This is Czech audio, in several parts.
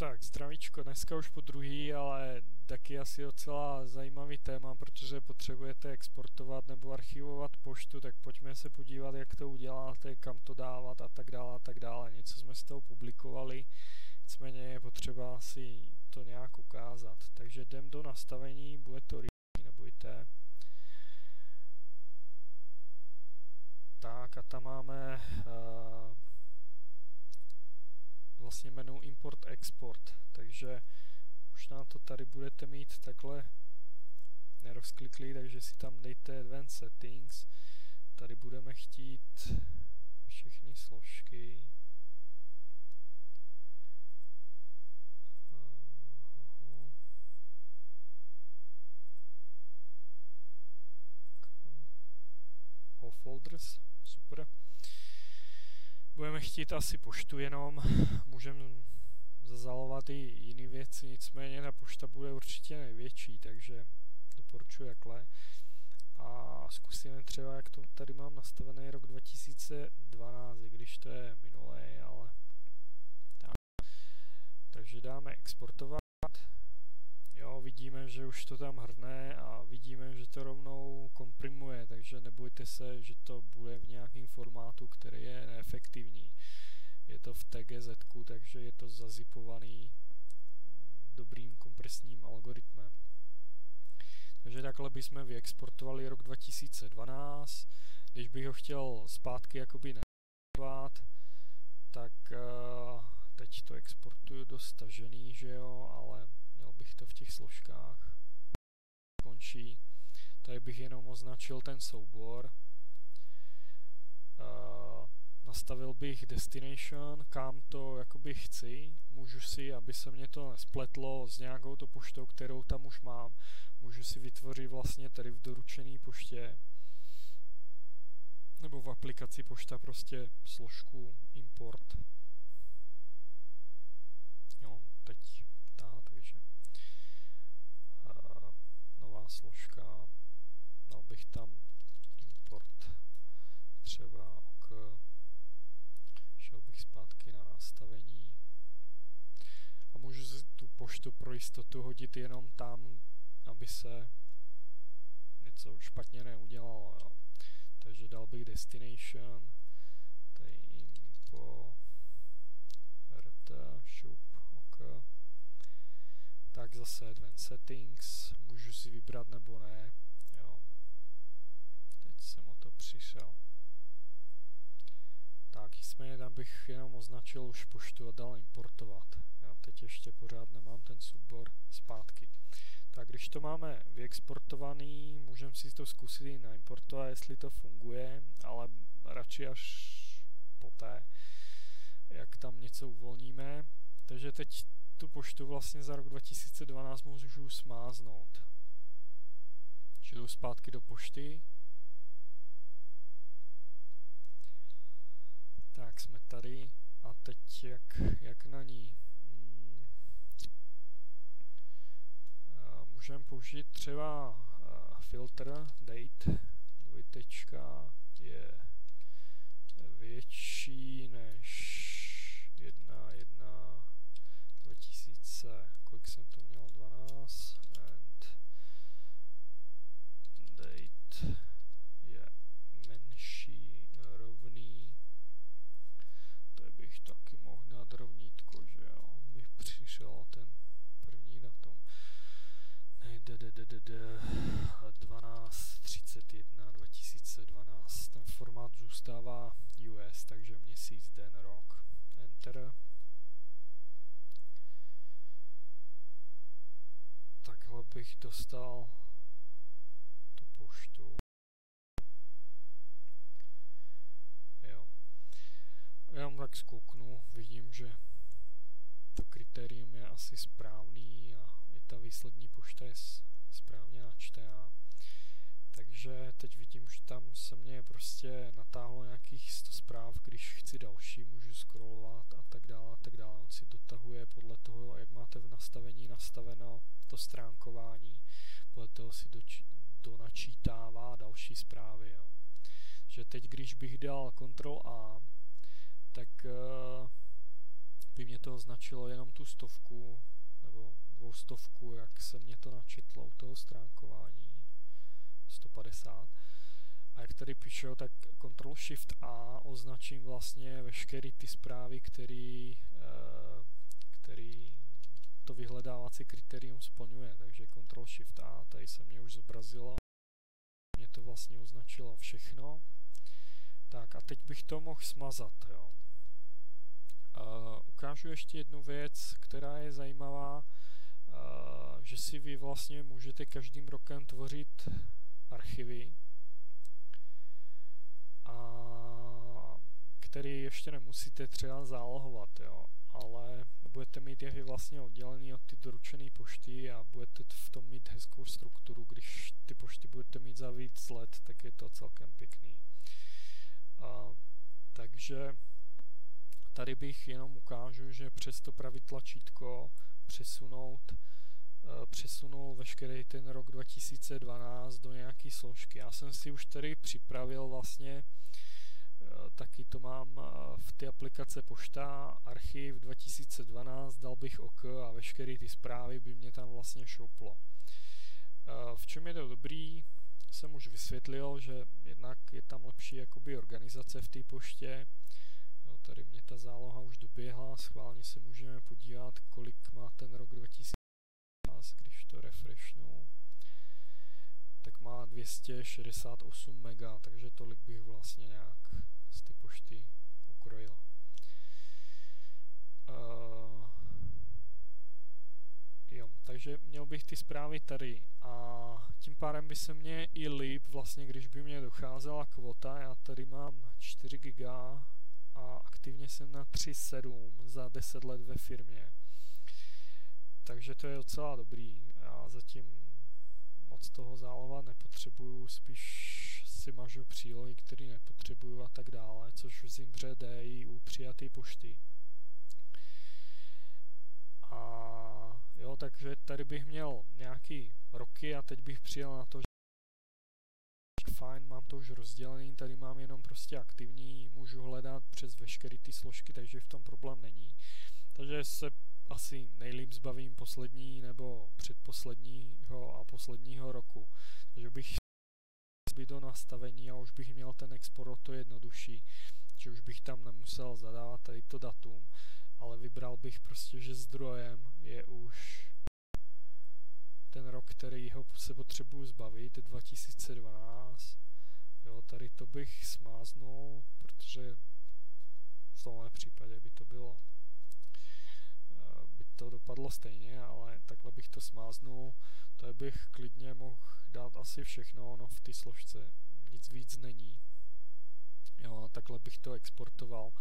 Tak, zdravíčko, dneska už po druhý, ale taky asi docela zajímavý téma, protože potřebujete exportovat nebo archivovat poštu, tak pojďme se podívat, jak to uděláte, kam to dávat a tak dále a tak dále. Něco jsme z toho publikovali, nicméně je potřeba si to nějak ukázat. Takže jdem do nastavení, bude to rychlý, nebojte. Tak a tam máme uh, vlastně menu import export, takže už nám to tady budete mít takhle nerozkliklý, takže si tam dejte advanced settings, tady budeme chtít všechny složky, all folders, super budeme chtít asi poštu jenom, můžeme zazalovat i jiné věci, nicméně ta pošta bude určitě největší, takže doporučuji jakhle. A zkusíme třeba, jak to tady mám nastavený rok 2012, když to je minulý, ale tak. Takže dáme exportovat. Jo, vidíme, že už to tam hrne a vidíme, že to rovnou komprimuje, takže nebojte se, že to bude v nějakém formátu, který je neefektivní. Je to v TGZ, takže je to zazipovaný dobrým kompresním algoritmem. Takže takhle bychom vyexportovali rok 2012. Když bych ho chtěl zpátky jakoby neexportovat, tak uh, teď to exportuju do stažený, že jo, ale měl bych to v těch složkách. Končí. Tady bych jenom označil ten soubor. Uh, nastavil bych destination, kam to jakoby chci. Můžu si, aby se mě to nespletlo s nějakou to poštou, kterou tam už mám, můžu si vytvořit vlastně tady v doručené poště nebo v aplikaci pošta prostě složku import. Jo, teď tá, takže uh, nová složka, dal bych tam třeba ok, šel bych zpátky na nastavení a můžu si tu poštu pro jistotu hodit jenom tam, aby se něco špatně neudělalo. Jo. Takže dal bych destination, tady info, rt, šup, ok. Tak zase advanced settings, můžu si vybrat nebo ne. Jo. Teď jsem o to přišel. Tak, nicméně tam bych jenom označil už poštu a dal importovat. Já teď ještě pořád nemám ten soubor zpátky. Tak když to máme vyexportovaný, můžeme si to zkusit naimportovat, jestli to funguje, ale radši až poté, jak tam něco uvolníme. Takže teď tu poštu vlastně za rok 2012 můžu smáznout. Čili zpátky do pošty. Tak jsme tady a teď jak, jak na ní? Můžeme použít třeba uh, filtr date dvojtečka je větší než 1, 1, 2000, kolik jsem to měl, 12, and date je menší, rovný, to bych taky mohl dát rovnítko, že jo, bych přišel ten 12.31 2012. Ten formát zůstává US, takže měsíc, den, rok. Enter. Takhle bych dostal tu poštu. Jo. Já tak zkouknu, vidím, že to kritérium je asi správný a i ta výslední pošta je správně načtená. Takže teď vidím, že tam se mě prostě natáhlo nějakých 100 zpráv, když chci další, můžu scrollovat a tak dále a tak dále. On si dotahuje podle toho, jak máte v nastavení nastaveno stránkování, podle toho si doč- donačítává další zprávy. Jo. Že teď, když bych dal Ctrl A, tak uh, by mě to označilo jenom tu stovku nebo dvoustovku, jak se mě to načetlo u toho stránkování 150 a jak tady píše, tak Ctrl Shift A označím vlastně veškeré ty zprávy, který, eh, který to vyhledávací kritérium splňuje. Takže Ctrl Shift A, tady se mě už zobrazilo. Mě to vlastně označilo všechno. Tak a teď bych to mohl smazat. Jo. Uh, ukážu ještě jednu věc, která je zajímavá, uh, že si vy vlastně můžete každým rokem tvořit archivy, a který ještě nemusíte třeba zálohovat, jo, ale budete mít je vlastně oddělený od ty doručené pošty a budete v tom mít hezkou strukturu. Když ty pošty budete mít za víc let, tak je to celkem pěkný. A, takže tady bych jenom ukážu, že přes to pravý tlačítko přesunout Eh, přesunul veškerý ten rok 2012 do nějaký složky. Já jsem si už tady připravil vlastně, taky to mám eh, v té aplikace Pošta, archiv 2012, dal bych OK a veškeré ty zprávy by mě tam vlastně šouplo. V čem je to dobrý, jsem už vysvětlil, že jednak je tam lepší jakoby organizace v té poště, Jo, tady mě ta záloha už doběhla, schválně se můžeme podívat, kolik má ten rok 2012 nás, když to refreshnu, tak má 268 mega, takže tolik bych vlastně nějak z ty pošty ukrojil. Uh, jo, takže měl bych ty zprávy tady a tím pádem by se mě i líp vlastně, když by mě docházela kvota, já tady mám 4 giga a aktivně jsem na 3.7 za 10 let ve firmě takže to je docela dobrý. Já zatím moc toho zálovat nepotřebuju, spíš si mažu přílohy, které nepotřebuju a tak dále, což v Zimbře jde i u přijaté pošty. A jo, takže tady bych měl nějaký roky a teď bych přijel na to, že fajn, mám to už rozdělený, tady mám jenom prostě aktivní, můžu hledat přes veškeré ty složky, takže v tom problém není. Takže se asi nejlíp zbavím poslední nebo předposledního a posledního roku. Takže bych by do nastavení a už bych měl ten export to jednodušší, že už bych tam nemusel zadávat tady to datum, ale vybral bych prostě, že zdrojem je už ten rok, který ho se potřebuju zbavit, 2012. Jo, tady to bych smáznul, protože v tomhle případě by to bylo to dopadlo stejně, ale takhle bych to smáznul. To bych klidně mohl dát asi všechno, ono v té složce nic víc není. Jo, takhle bych to exportoval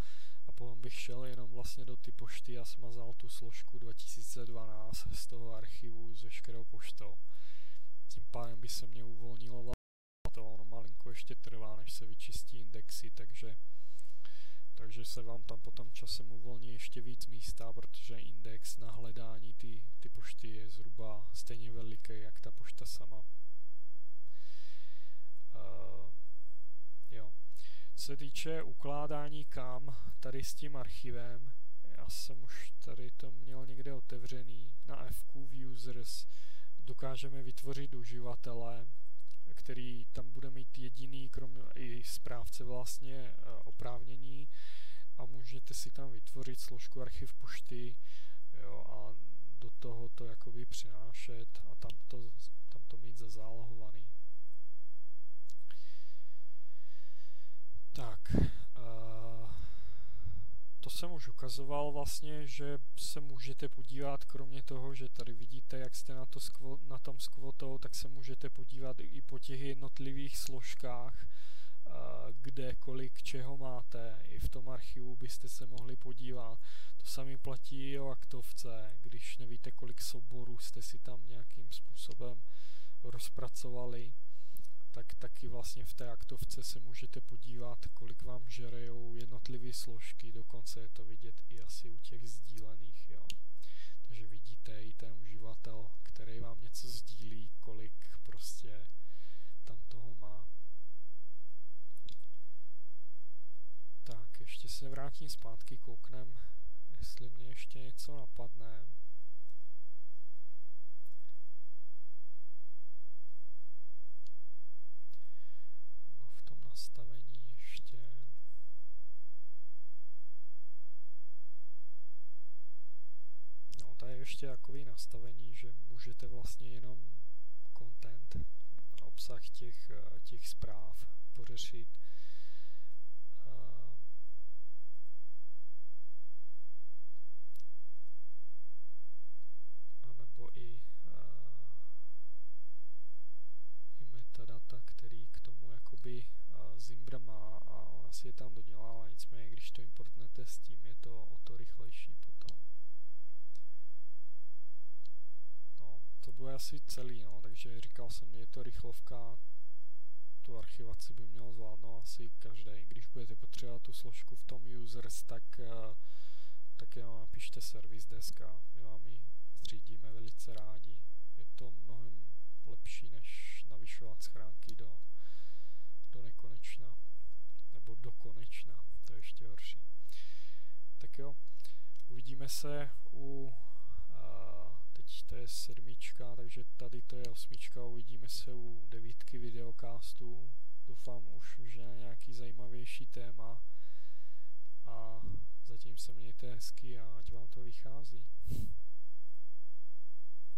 a potom bych šel jenom vlastně do ty pošty a smazal tu složku 2012 z toho archivu s veškerou poštou. Tím pádem by se mě uvolnilo to, ono malinko ještě trvá, než se vyčistí indexy, takže takže se vám tam potom časem uvolní ještě víc místa, protože index na hledání ty, ty pošty je zhruba stejně veliký, jak ta pošta sama. Uh, jo. Co se týče ukládání kam tady s tím archivem, já jsem už tady to měl někde otevřený, na FQ Users dokážeme vytvořit uživatele, který tam bude mít jediný, kromě i správce vlastně eh, oprávnění a můžete si tam vytvořit složku archiv pošty jo, a do toho to jakoby přinášet a tam to, tam to mít zazálohovaný. Tak, to jsem už ukazoval vlastně, že se můžete podívat, kromě toho, že tady vidíte, jak jste na, to skvo, na tom s kvotou, tak se můžete podívat i po těch jednotlivých složkách, kde kolik čeho máte. I v tom archivu byste se mohli podívat. To sami platí o aktovce, když nevíte, kolik souborů jste si tam nějakým způsobem rozpracovali, tak taky vlastně v té aktovce se můžete podívat, kolik vám žerejou jednotlivé složky, dokonce je to vidět i asi u těch sdílených, jo. Takže vidíte i ten uživatel, který vám něco sdílí, kolik prostě tam toho má. Tak, ještě se vrátím zpátky, kouknem, jestli mě ještě něco napadne. Nebo v tom nastavení ještě. No, tady je ještě takový nastavení, že můžete vlastně jenom content, obsah těch, těch zpráv pořešit Zimbra má a ona si je tam dodělává, nicméně když to importnete s tím, je to o to rychlejší potom. No, to bude asi celý, no, takže říkal jsem, je to rychlovka, tu archivaci by měl zvládnout asi každý. Když budete potřebovat tu složku v tom users, tak, eh, tak jenom napište service deska, my vám ji zřídíme velice rádi. Je to mnohem lepší, než navyšovat schránky do do nekonečna. Nebo do konečna, to je ještě horší. Tak jo, uvidíme se u, to je sedmička, takže tady to je osmička, uvidíme se u devítky videokástů. Doufám už, že na nějaký zajímavější téma. A zatím se mějte hezky a ať vám to vychází.